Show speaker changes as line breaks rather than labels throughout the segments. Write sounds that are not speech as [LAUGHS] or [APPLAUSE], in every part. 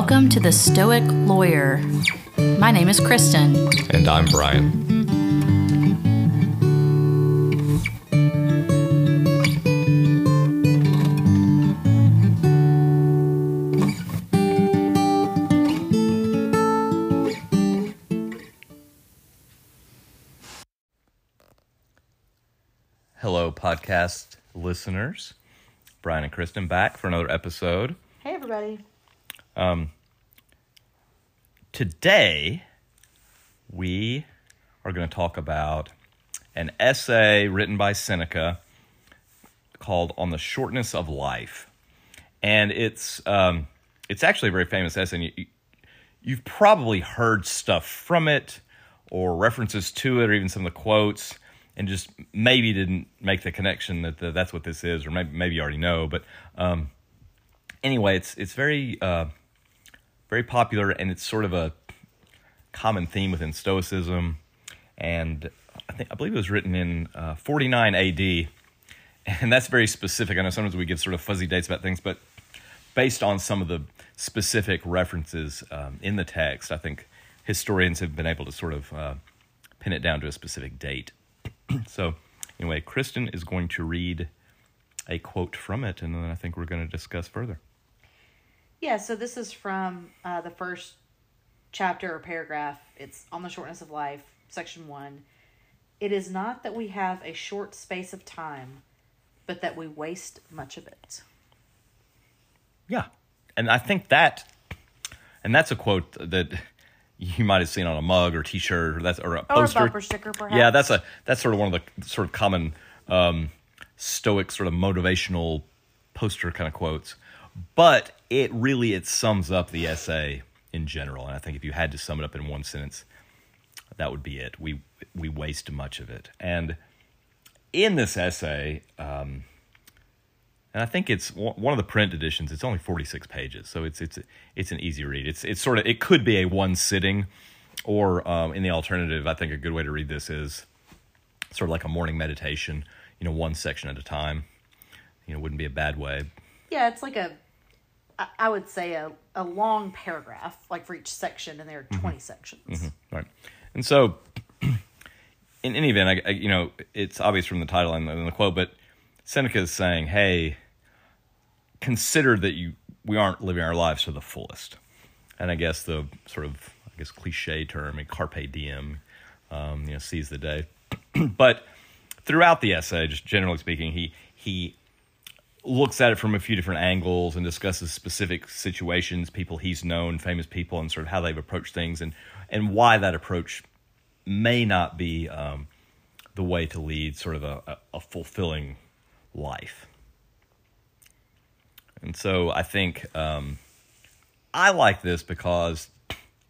Welcome to the Stoic Lawyer. My name is Kristen.
And I'm Brian. Hello, podcast listeners. Brian and Kristen back for another episode.
Hey, everybody.
Today, we are going to talk about an essay written by Seneca called "On the Shortness of Life," and it's um, it's actually a very famous essay. You, you've probably heard stuff from it, or references to it, or even some of the quotes, and just maybe didn't make the connection that the, that's what this is, or maybe maybe you already know. But um, anyway, it's it's very uh, very popular, and it's sort of a common theme within Stoicism. And I think I believe it was written in uh, 49 AD, [LAUGHS] and that's very specific. I know sometimes we give sort of fuzzy dates about things, but based on some of the specific references um, in the text, I think historians have been able to sort of uh, pin it down to a specific date. [CLEARS THROAT] so, anyway, Kristen is going to read a quote from it, and then I think we're going to discuss further.
Yeah, so this is from uh, the first chapter or paragraph. It's on the shortness of life, section one. It is not that we have a short space of time, but that we waste much of it.
Yeah. And I think that, and that's a quote that you might have seen on a mug or T-shirt or that's or a poster,
Or a bumper sticker, perhaps.
Yeah, that's a that's sort of one of the sort of common um, Stoic sort of motivational poster kind of quotes. But it really it sums up the essay in general, and I think if you had to sum it up in one sentence, that would be it. We we waste much of it, and in this essay, um, and I think it's one of the print editions. It's only forty six pages, so it's it's it's an easy read. It's it's sort of it could be a one sitting, or um, in the alternative, I think a good way to read this is sort of like a morning meditation. You know, one section at a time. You know, wouldn't be a bad way.
Yeah, it's like a, I would say a, a long paragraph, like for each section, and there are 20 sections.
Right. And so, [CLEARS THROAT] in any event, I, I, you know, it's obvious from the title and the, and the quote, but Seneca is saying, "Hey, consider that you we aren't living our lives to the fullest." And I guess the sort of I guess cliche term, a carpe diem, um, you know, seize the day. [CLEARS THROAT] but throughout the essay, just generally speaking, he he looks at it from a few different angles and discusses specific situations, people he's known, famous people, and sort of how they've approached things, and and why that approach may not be um, the way to lead sort of a, a, fulfilling life. And so I think um, I like this because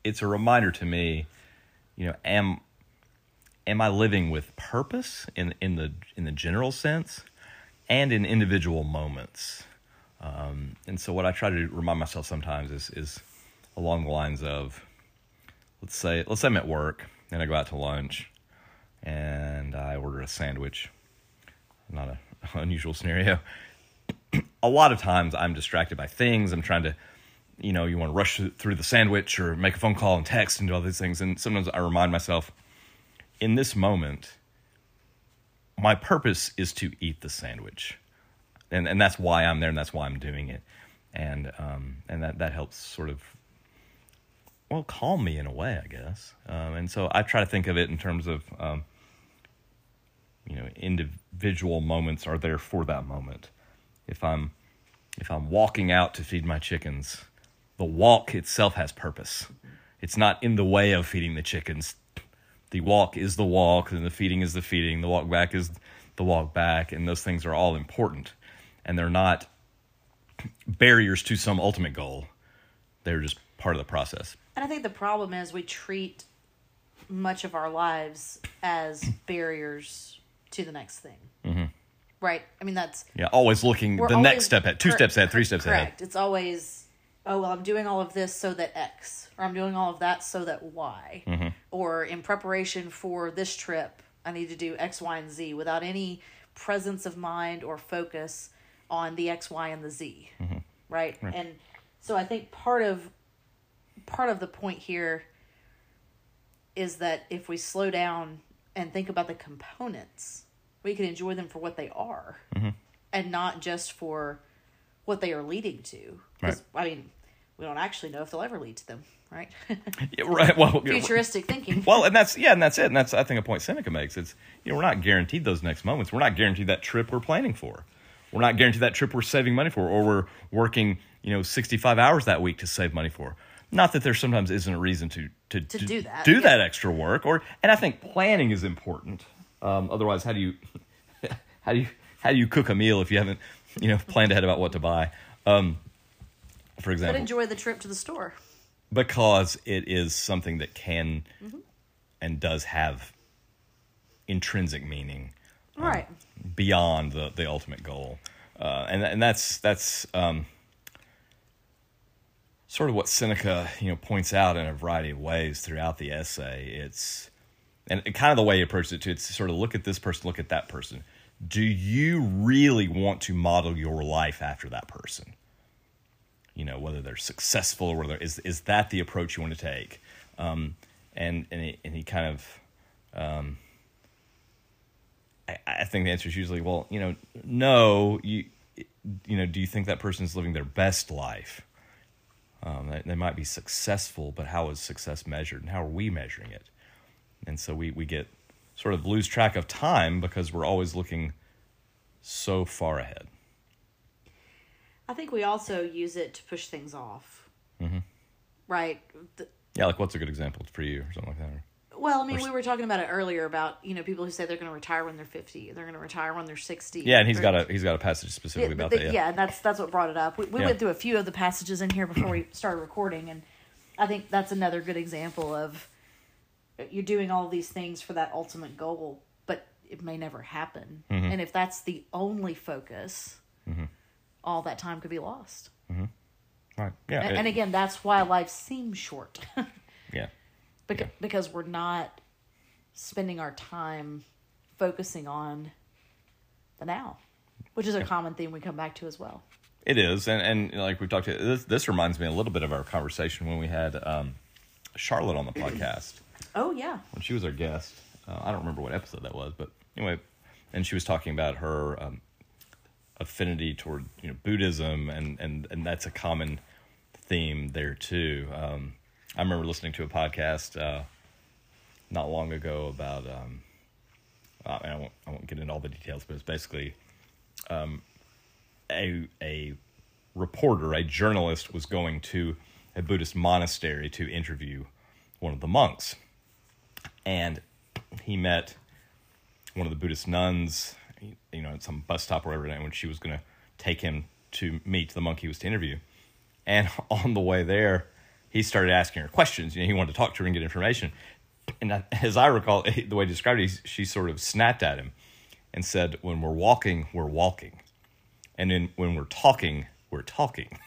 it's a reminder to me, you know, am am I living with purpose in in the in the general sense, and in individual moments. Um, and so what I try to remind myself sometimes is is along the lines of, let's say let's say I'm at work and I go out to lunch, and I order a sandwich. Not an [LAUGHS] unusual scenario. [CLEARS THROAT] a lot of times I'm distracted by things. I'm trying to, you know, you want to rush through the sandwich or make a phone call and text and do all these things. And sometimes I remind myself, in this moment, my purpose is to eat the sandwich, and and that's why I'm there, and that's why I'm doing it, and um and that that helps sort of well calm me in a way, I guess. Um, and so I try to think of it in terms of um, you know individual moments are there for that moment. If I'm if I'm walking out to feed my chickens, the walk itself has purpose. It's not in the way of feeding the chickens. The walk is the walk, and the feeding is the feeding. The walk back is the walk back, and those things are all important. And they're not barriers to some ultimate goal. They're just part of the process.
And I think the problem is we treat much of our lives as [CLEARS THROAT] barriers to the next thing. Mm-hmm. Right? I mean, that's
Yeah, always looking the
always-
next step ahead, two steps ahead, three steps ahead.
Correct. It's always, oh, well, I'm doing all of this so that X, or I'm doing all of that so that Y.
Mm-hmm.
Or in preparation for this trip, I need to do X, Y, and Z without any presence of mind or focus on the X, Y, and the Z.
Mm-hmm.
Right? And so I think part of part of the point here is that if we slow down and think about the components, we can enjoy them for what they are
Mm-hmm.
and not just for what they are leading to. 'Cause, I mean, we don't actually know if they'll ever lead to them, right?
Yeah, right. Well,
Futuristic thinking.
Well, and that's yeah, and that's it, and that's I think a point Seneca makes. It's you know we're not guaranteed those next moments. We're not guaranteed that trip we're planning for. We're not guaranteed that trip we're saving money for, or we're working you know sixty five hours that week to save money for. Not that there sometimes isn't a reason to to,
To do that,
do
yeah.
that extra work, or and I think planning is important. Um, otherwise, how do you [LAUGHS] how do you how do you cook a meal if you haven't you know planned ahead about what to buy? Um, for
but
example,
enjoy the trip to the store.
Because it is something that can
Mm-hmm.
and does have intrinsic meaning
Right.
beyond the, the ultimate goal uh, and and that's that's um, sort of what Seneca you know points out in a variety of ways throughout the essay it's and kind of the way he approaches it too it's sort of look at this person look at that person do you really want to model your life after that person you know whether they're successful or whether is is that the approach you want to take? Um, and and he, and he kind of um, I, I think the answer is usually well you know no you you know do you think that person is living their best life? Um, they, they might be successful but how is success measured and how are we measuring it? And so we we get sort of lose track of time because we're always looking so far ahead
I think we also use it to push things off.
Mm-hmm.
Right. The,
yeah like what's a good example for you or something like that
well, I mean,
Or-
we were talking about it earlier about you know people who say they're going to retire when they're fifty, they're going to retire when they're sixty.
Yeah, and he's
Or-
got a he's got a passage specifically
Yeah,
about
but
that.
the-
Yeah.
and that's that's what brought it up. We, we
Yeah.
went through a few of the passages in here before we started recording, and I think that's another good example of you're doing all these things for that ultimate goal, but it may never happen.
Mm-hmm.
And if that's the only focus, all that time could be lost.
Right. Yeah.
And,
it-
and again, that's why life seems short, [LAUGHS]
yeah.
because,
Yeah.
because we're not spending our time focusing on the now, which is a common theme we come back to as well.
It is, and and like we talked to this. This reminds me a little bit of our conversation when we had um, Charlotte on the podcast [CLEARS THROAT]
Oh yeah.
when she was our guest. Uh, I don't remember what episode that was, but anyway, and she was talking about her um, affinity toward you know Buddhism, and and and that's a common theme there too. Um, I remember listening to a podcast uh, not long ago about. Um, I won't I won't get into all the details, but it's basically um, a a reporter, a journalist, was going to a Buddhist monastery to interview one of the monks, and he met one of the Buddhist nuns, you know, at some bus stop or whatever, and when she was going to take him to meet the monk he was to interview, and [LAUGHS] on the way there, he started asking her questions. You know, he wanted to talk to her and get information. And I- [LAUGHS] as I recall, [LAUGHS] the way he described it, she sort of snapped at him and said, "When we're walking, we're walking, and then when we're talking, we're talking."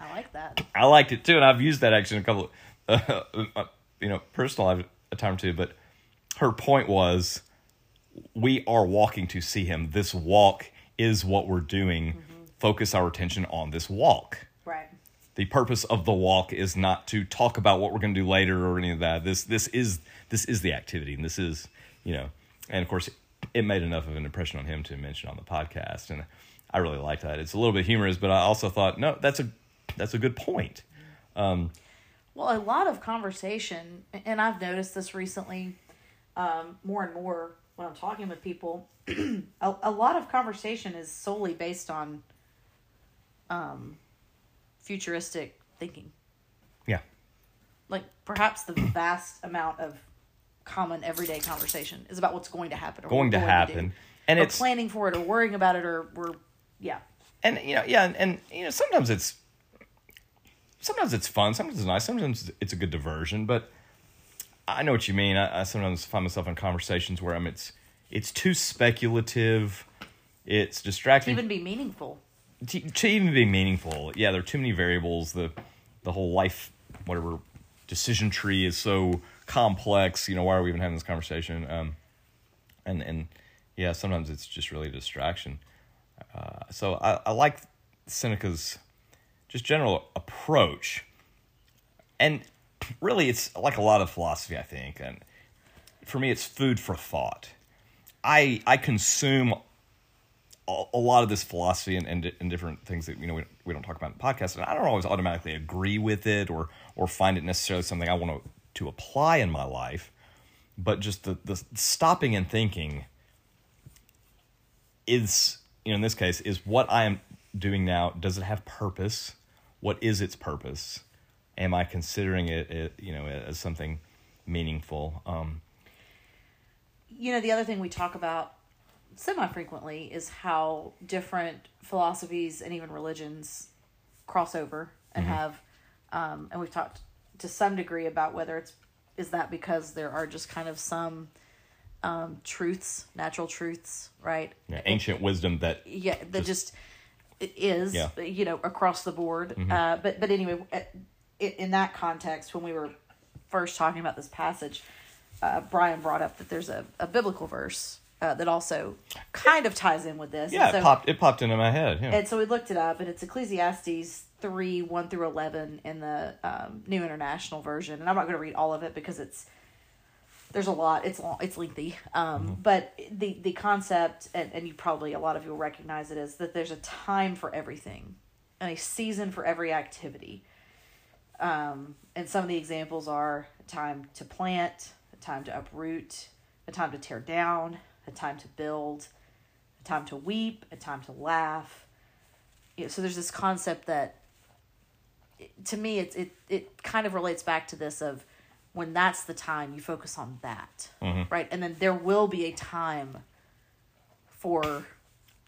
I like that.
I liked it too, and I've used that actually in a couple, of, uh, uh, you know, personal life a time or two. But her point was, we are walking to see him. This walk is what we're doing. Focus our attention on this walk.
Right.
The purpose of the walk is not to talk about what we're going to do later or any of that. This this is this is the activity, and this is you know, and of course, it made enough of an impression on him to mention on the podcast, and I really liked that. It's a little bit humorous, but I also thought, no, that's a that's a good point.
Well, a lot of conversation, and I've noticed this recently um, more and more when I'm talking with people. [CLEARS THROAT] a, a lot of conversation is solely based on um, futuristic thinking.
Yeah,
Like perhaps the vast amount of common everyday conversation is about what's going to happen. Or
going to
do.
happen, and
or
it's
planning for it, or worrying about it, or we're yeah.
and you know yeah and, and you know sometimes it's sometimes it's fun sometimes it's nice sometimes it's a good diversion but i know what you mean. I, I sometimes find myself in conversations where i'm it's it's too speculative. It's distracting.
To even be meaningful.
to, to even be meaningful. Yeah there are too many variables. The the whole life whatever decision tree is so complex. You know why are we even having this conversation? Um and and yeah sometimes it's just really a distraction. Uh, so I, I like seneca's just general approach. And really it's like a lot of philosophy, I think, and for me, it's food for thought. I I consume a, a lot of this philosophy and, and, and different things that you know we, we don't talk about in podcasts, and I don't always automatically agree with it or or find it necessarily something I want to to apply in my life. But just the the stopping and thinking is you know in this case is what I am doing now. Does it have purpose? What is its purpose? Am I considering it, it you know as something meaningful? Um,
you know, the other thing we talk about semi frequently is how different philosophies and even religions cross over and have, um, and we've talked to some degree about whether it's is that because there are just kind of some um, truths, natural truths, right?
yeah, ancient wisdom that
yeah that just, it is
Yeah. Mm-hmm.
you know across the board uh, but but anyway uh, in, in that context when we were first talking about this passage uh, brian brought up that there's a, a biblical verse uh, that also kind of ties in with this
yeah
and
it popped it popped into my head. Yeah.
and so we looked it up and it's ecclesiastes 3 1 through 11 in the um, new international version and i'm not going to read all of it because it's there's a lot it's long it's lengthy um, but the the concept and, and you probably a lot of you will recognize it is that there's a time for everything and a season for every activity um, and some of the examples are a time to plant a time to uproot a time to tear down a time to build a time to weep a time to laugh. You know, so there's this concept that to me it's it it kind of relates back to this of when that's the time you focus on that right? And then there will be a time for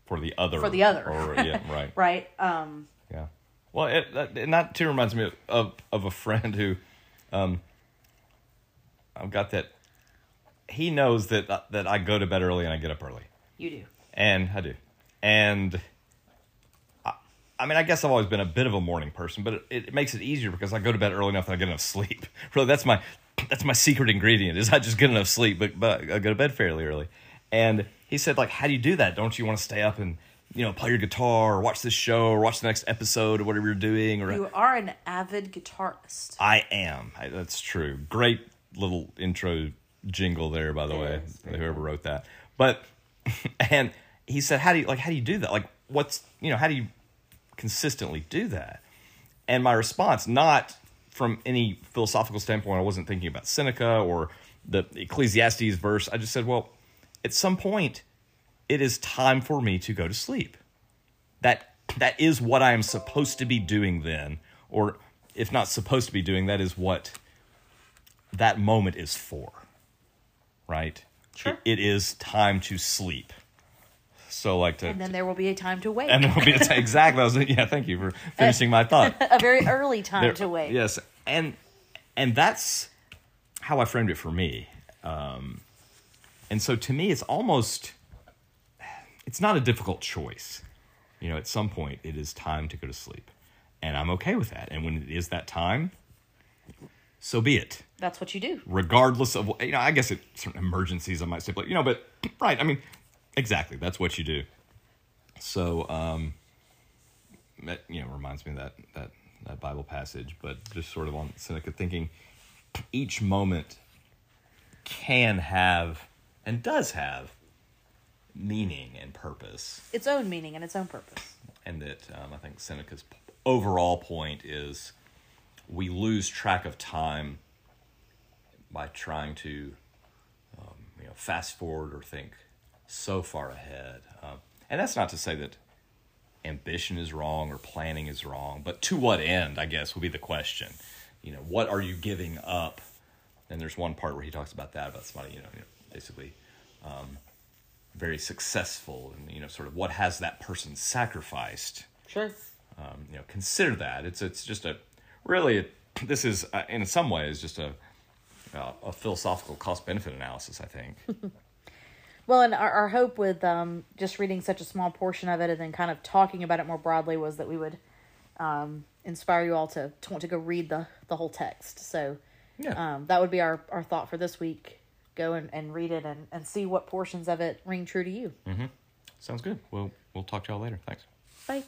for the other.
For the other.
or, yeah [LAUGHS] right.
Right? Um
well it, and that too reminds me of, of of a friend who um i've got that he knows that uh, that i go to bed early and i get up early
you do
and i do and I, I mean, I guess I've always been a bit of a morning person, but it, it makes it easier because I go to bed early enough that I get enough sleep. [LAUGHS] Really, that's my that's my secret ingredient is I just get enough sleep, but but I go to bed fairly early. And he said, like, how do you do that? Don't you want to stay up and you know play your guitar or watch this show or watch the next episode or whatever you're doing? Or
you are an avid guitarist
I am. I, that's true. Great little intro jingle there, by the
It
way, whoever wrote that. But [LAUGHS] and he said, "How do you like? How do you do that? Like, what's you know? How do you consistently do that?" And my response, not from any philosophical standpoint, I wasn't thinking about Seneca or the Ecclesiastes verse. I just said, "Well, at some point, it is time for me to go to sleep." that that is what I am supposed to be doing then, or if not supposed to be doing, that is what that moment is for. Right?
Sure.
It- it is time to sleep. So like to
and then there will be a time to wake
and there will be a t- [LAUGHS] exactly. I was, yeah, thank you for finishing my thought. [LAUGHS]
a very early time
There-
to wake
Yes, and and that's how I framed it for me. Um, and so to me, it's almost it's not a difficult choice. You know, at some point, it is time to go to sleep, and I'm okay with that. And when it is that time, so be it.
that's what you do
Regardless of you know, I guess it certain emergencies I might say, but you know, but [CLEARS THROAT] right. I mean, exactly. That's what you do. So, um, that you know reminds me of that that that Bible passage, but just sort of on Seneca thinking each moment can have and does have meaning and purpose,
its own meaning and its own purpose
and that um, I think Seneca's overall point is we lose track of time by trying to um, you know fast forward or think so far ahead. Um, and that's not to say that ambition is wrong or planning is wrong, but to what end? I guess would be the question. You know, what are you giving up? And there's one part where he talks about that about somebody, you know, you know basically um, very successful, and you know, sort of what has that person sacrificed?
Sure.
Um, you know consider that. It's it's just a really [CLEARS THROAT] this is uh, in some ways just a uh, a philosophical cost benefit analysis I think. [LAUGHS]
Well, and our, our hope with um, just reading such a small portion of it and then kind of talking about it more broadly was that we would um, inspire you all to, to want to go read the, the whole text. So
yeah.
um, that would be our, our thought for this week. Go and, and read it and, and see what portions of it ring true to you. Mm-hmm.
sounds good we'll we'll talk to y'all later thanks
Bye.